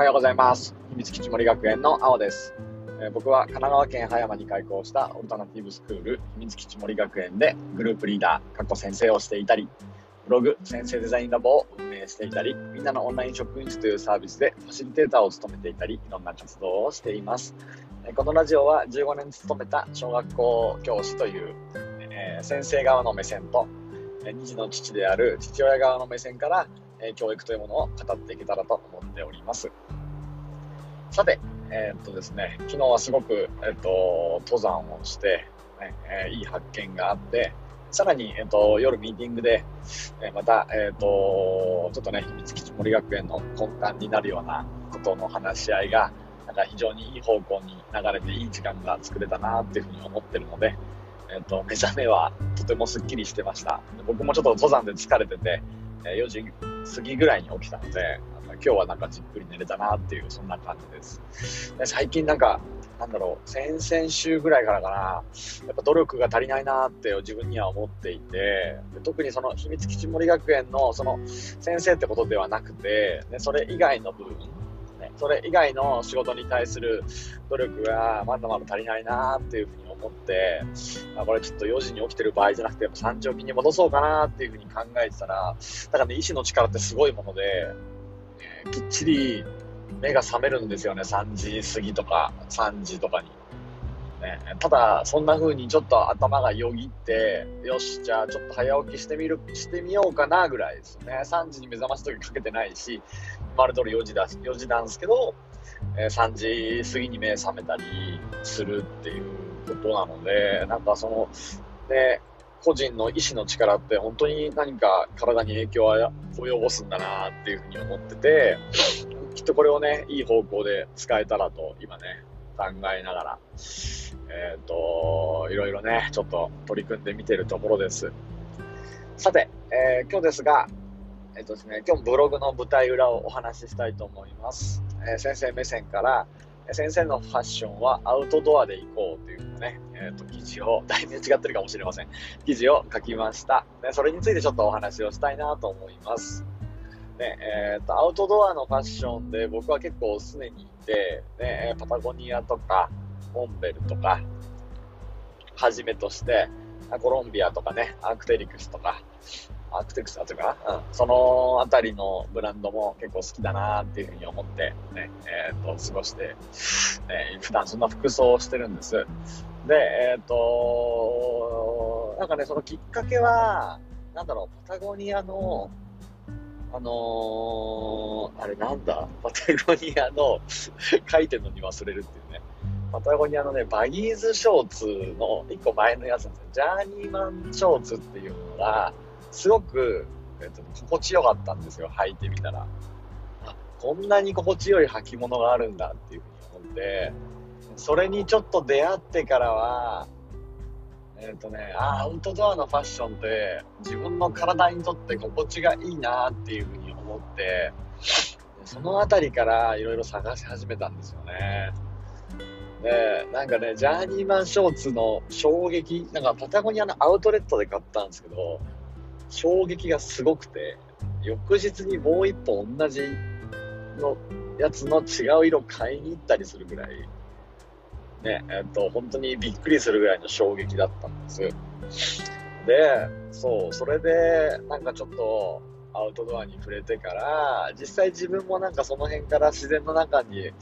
はようございます。秘密基地森学園の青です、えー、僕は神奈川県葉山に開校したオルタナティブスクール秘密基地森学園でグループリーダー、過去先生をしていたり、ブログ、先生デザインラボを運営していたり、みんなのオンライン職員室というサービスでファシリテーターを務めていたり、いろんな活動をしています。えこのラジオは15年勤めた小学校教師という、えー、先生側の目線と、2児の父である父親側の目線からえ教育というものを語っていけたらと思っております。さて、えー、っとですね、昨日はすごく、えー、っと、登山をして、ねえー、いい発見があって、さらに、えっと、夜ミーティングで、えまた、えっと、ちょっとね、秘密基地森学園の根幹になるようなことの話し合いが、なんか非常にいい方向に流れていい時間が作れたなっていうふうに思ってるので、えっと、目覚めはとてもスッキリしてました。僕もちょっと登山で疲れてて、4時過ぎぐらいに起きたので、今日はなんかじっくり寝れたなっていう、そんな感じです。で最近なんか、なんだろう、先々週ぐらいからかな、やっぱ努力が足りないなって自分には思っていて、特にその秘密基地森学園のその先生ってことではなくて、ね、それ以外の部分、ね、それ以外の仕事に対する努力がまだまだ足りないなっていうふうに思って、あこれちょっと4時に起きてる場合じゃなくて、やっぱ3時起きに戻そうかなっていうふうに考えてたら、だからね、意志の力ってすごいもので、えー、きっちり目が覚めるんですよね、3時過ぎとか、3時とかに。ね、ただ、そんな風にちょっと頭がよぎって、よし、じゃあちょっと早起きしてみる、してみようかなぐらいですね。3時に目覚まし時かけてないし、丸通り4時だ、4時なんですけど、えー、3時過ぎに目覚めたりするっていうことなので、なんかその、ね、個人の意志の力って本当に何か体に影響を及ぼすんだなっていうふうに思ってて、きっとこれをね、いい方向で使えたらと今ね、考えながら、えっ、ー、と、いろいろね、ちょっと取り組んでみてるところです。さて、えー、今日ですが、えっ、ー、とですね、今日ブログの舞台裏をお話ししたいと思います。え先生目線から、先生のファッションはアウトドアで行こうというね、えっ、ー、と、記事を、題名違ってるかもしれません。記事を書きました。ね、それについてちょっとお話をしたいなと思います。ね、えっ、ー、と、アウトドアのファッションで僕は結構常にいて、ね、パタゴニアとか、モンベルとか、はじめとして、コロンビアとかね、アークテリクスとか、アークテクスだとか、うん、そのあたりのブランドも結構好きだなっていうふうに思ってね、えっ、と、過ごして、えー、普段そんな服装をしてるんです。で、えっ、と、なんかね、そのきっかけは、なんだろう、パタゴニアの、あのー、あれなんだ、パタゴニアの書いてるのに忘れるっていうね。パタゴニアのね、バギーズショーツの一個前のやつなんですよ。ジャーニーマンショーツっていうのが、すごく、えっと、心地よかったんですよ、履いてみたら。あ、こんなに心地よい履物があるんだっていうふうに思って、それにちょっと出会ってからは、えっ、とね、あアウトドアのファッションって自分の体にとって心地がいいなっていうふうに思って、その辺りからいろいろ探し始めたんですよね。で、なんかね、ジャーニーマンショーツの衝撃、なんかパタゴニアのアウトレットで買ったんですけど、衝撃がすごくて、翌日にもう一本同じのやつの違う色買いに行ったりするぐらい、ね、えっと、本当にびっくりするぐらいの衝撃だったんです。で、そう、それで、なんかちょっと、アウトドアに触れてから、実際自分もなんかその辺から自然の中に、ね、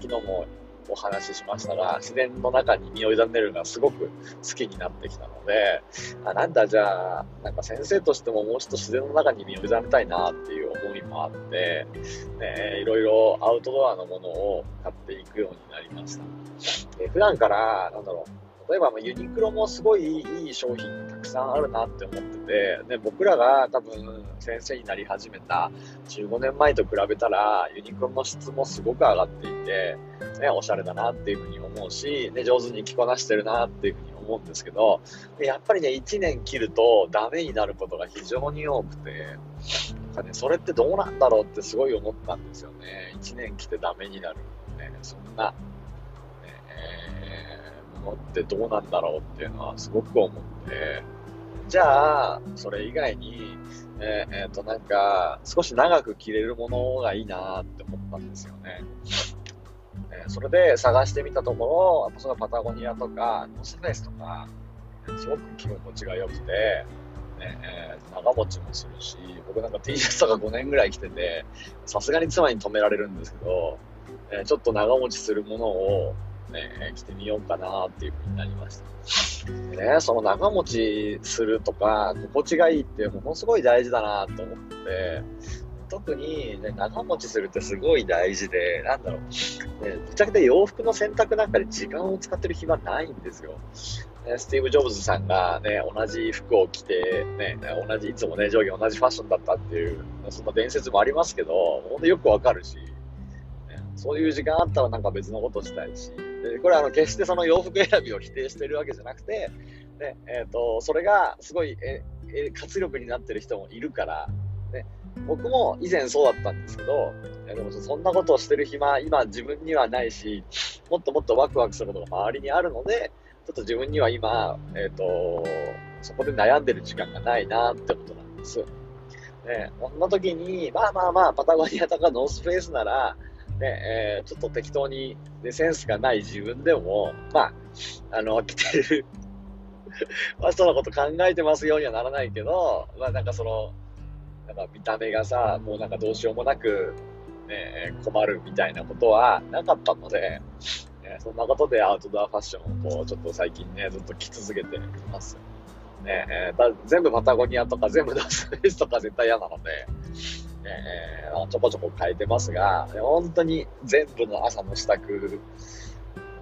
昨日もお話ししましたが、自然の中に身を委ねるのがすごく好きになってきたので、あなんだ、じゃあ、なんか先生としてももうちょっと自然の中に身を委ねたいなっていう思いもあって、ね、いろいろアウトドアのものを買っていくようになりました。で普段から、なんだろう、例えばユニクロもすごいいい商品たくさんあるなって思ってて、で僕らが多分先生になり始めた15年前と比べたらユニクロの質もすごく上がっていて、ね、おしゃれだなっていうふうに思うし、ね、上手に着こなしてるなっていうふうに思うんですけど、やっぱりね、1年切るとダメになることが非常に多くて、なんかね、それってどうなんだろうってすごい思ったんですよね。1年来てダメになる。ね、そんなのってどうなんだろうっていうのはすごく思って、じゃあ、それ以外に、えっ、ー、えー、と、なんか、少し長く着れるものがいいなって思ったんですよね。えー、それで探してみたところ、やっぱそのパタゴニアとか、ノスフェイスとか、すごく着心地が良くて、ねえー、長持ちもするし、僕なんか T シャツとか5年ぐらい着てて、さすがに妻に止められるんですけど、えー、ちょっと長持ちするものを、ね、着てみようかなっていう風になりました。でね、その長持ちするとか、心地がいいってものすごい大事だなと思って、特に、ね、長持ちするってすごい大事で、なんだろう、ね、ぶっちゃけて洋服の選択なんかで時間を使ってる暇ないんですよ。ね、スティーブ・ジョブズさんがね、同じ服を着て、ね、同じ、いつもね、上下同じファッションだったっていう、そんな伝説もありますけど、本当よくわかるし、ね、そういう時間あったらなんか別のことしたいし、これはあの決してその洋服選びを否定してるわけじゃなくて、ねえーと、それがすごいえ活力になってる人もいるから、ね、僕も以前そうだったんですけど、えでもそんなことをしてる暇、今自分にはないし、もっともっとワクワクすることが周りにあるので、ちょっと自分には今、えっ、ー、と、そこで悩んでる時間がないなってことなんです。ね、こんな時に、まあまあまあ、パタゴニアとかノースフェイスなら、ね、えー、ちょっと適当に、ね、センスがない自分でも、まあ、あの、着てる まあ、そのこと考えてますようにはならないけど、まあ、なんかその、なんか見た目がさ、もうなんかどうしようもなく、ね、困るみたいなことはなかったので、ね、そんなことでアウトドアファッションをこう、ちょっと最近ね、ずっと着続けてます。ね、えー、全部パタゴニアとか全部ダスフェイスとか絶対嫌なので、えー、ちょこちょこ変えてますが、本当に全部の朝の支度、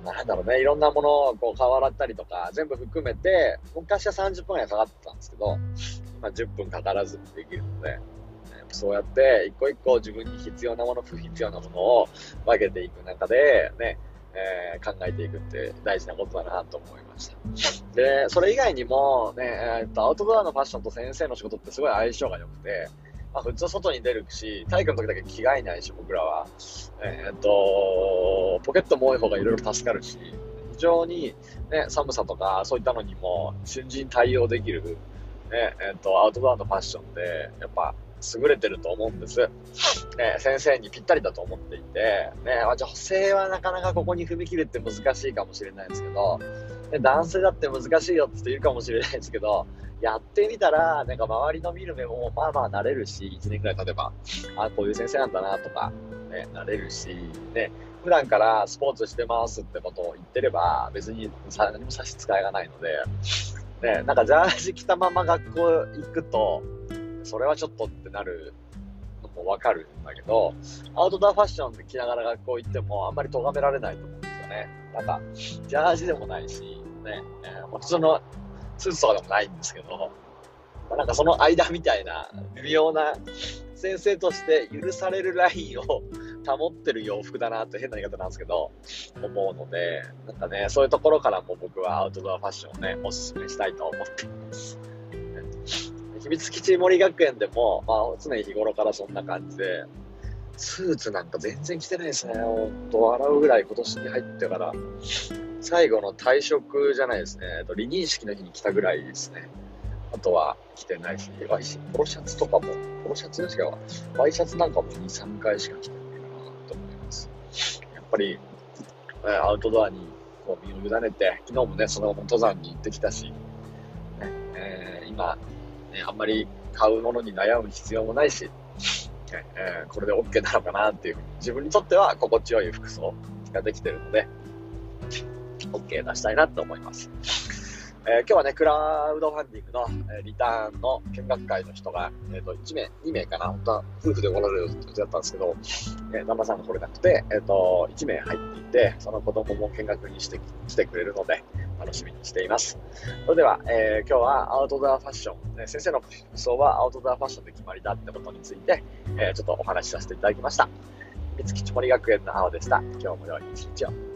なんだろうね、いろんなものをこう変わったりとか、全部含めて、昔は30分ぐらいかかってたんですけど、今10分かからずにできるので、そうやって一個一個自分に必要なもの、不必要なものを分けていく中で、ね、えー、考えていくって大事なことだなと思いました。で、それ以外にも、ね、えー、っと、アウトドアのファッションと先生の仕事ってすごい相性が良くて、まあ、普通外に出るし、体育の時だけ着替えないし、僕らは。えー、っと、ポケットも多い方がいろいろ助かるし、非常に、ね、寒さとかそういったのにも瞬時に対応できる、ね、えー、っと、アウトドアのファッションで、やっぱ、優れてると思うんです。ね、先生にぴったりだと思っていて、ね、女性はなかなかここに踏み切るって難しいかもしれないですけど、ね、男性だって難しいよって人いるかもしれないですけど、やってみたら、なんか周りの見る目もまあまあ慣れるし、1年くらい経てば、あ、こういう先生なんだなとか、ね、慣れるし、ね、普段からスポーツしてますってことを言ってれば、別にさ何も差し支えがないので、ね、なんかジャージ着たまま学校行くと、それはちょっとってなるのもわかるんだけど、アウトドアファッションで着ながら学校行ってもあんまり咎められないと思うんですよね。なんか、ジャージでもないし、ね、えー、普通のスーツとかでもないんですけど、まあ、なんかその間みたいな微妙な先生として許されるラインを 保ってる洋服だなって変な言い方なんですけど、思うので、なんかね、そういうところからも僕はアウトドアファッションをね、おすすめしたいと思っています。秘密基地森学園でも、まあ、常に日頃からそんな感じで、スーツなんか全然着てないですね。ほんと、洗うぐらい今年に入ってから、最後の退職じゃないですね。離任式の日に着たぐらいですね。あとは着てないし、ポロシャツとかも、ポロシャツですか？ワイシャツなんかも2、3回しか着てないかなと思います。やっぱり、アウトドアにこう身を委ねて、昨日もね、そのまま登山に行ってきたし、ねえー、今、ね、あんまり買うものに悩む必要もないし、えー、これで OK なのかなっていうふうに、自分にとっては心地よい服装ができてるので、OK 出したいなと思います。えー、今日はね、クラウドファンディングの、えー、リターンの見学会の人が、えっ、ー、と、1名、2名かな、本当は夫婦で来られる予定だったんですけど、えー、旦那さんが来れなくて、えっ、と、1名入っていて、その子供も見学にして来てくれるので、楽しみにしています。それでは、え今日はアウトドアファッション、ね、先生の服装はアウトドアファッションで決まりだってことについて、えちょっとお話しさせていただきました。三月基地森学園の青でした。今日も良い一日を。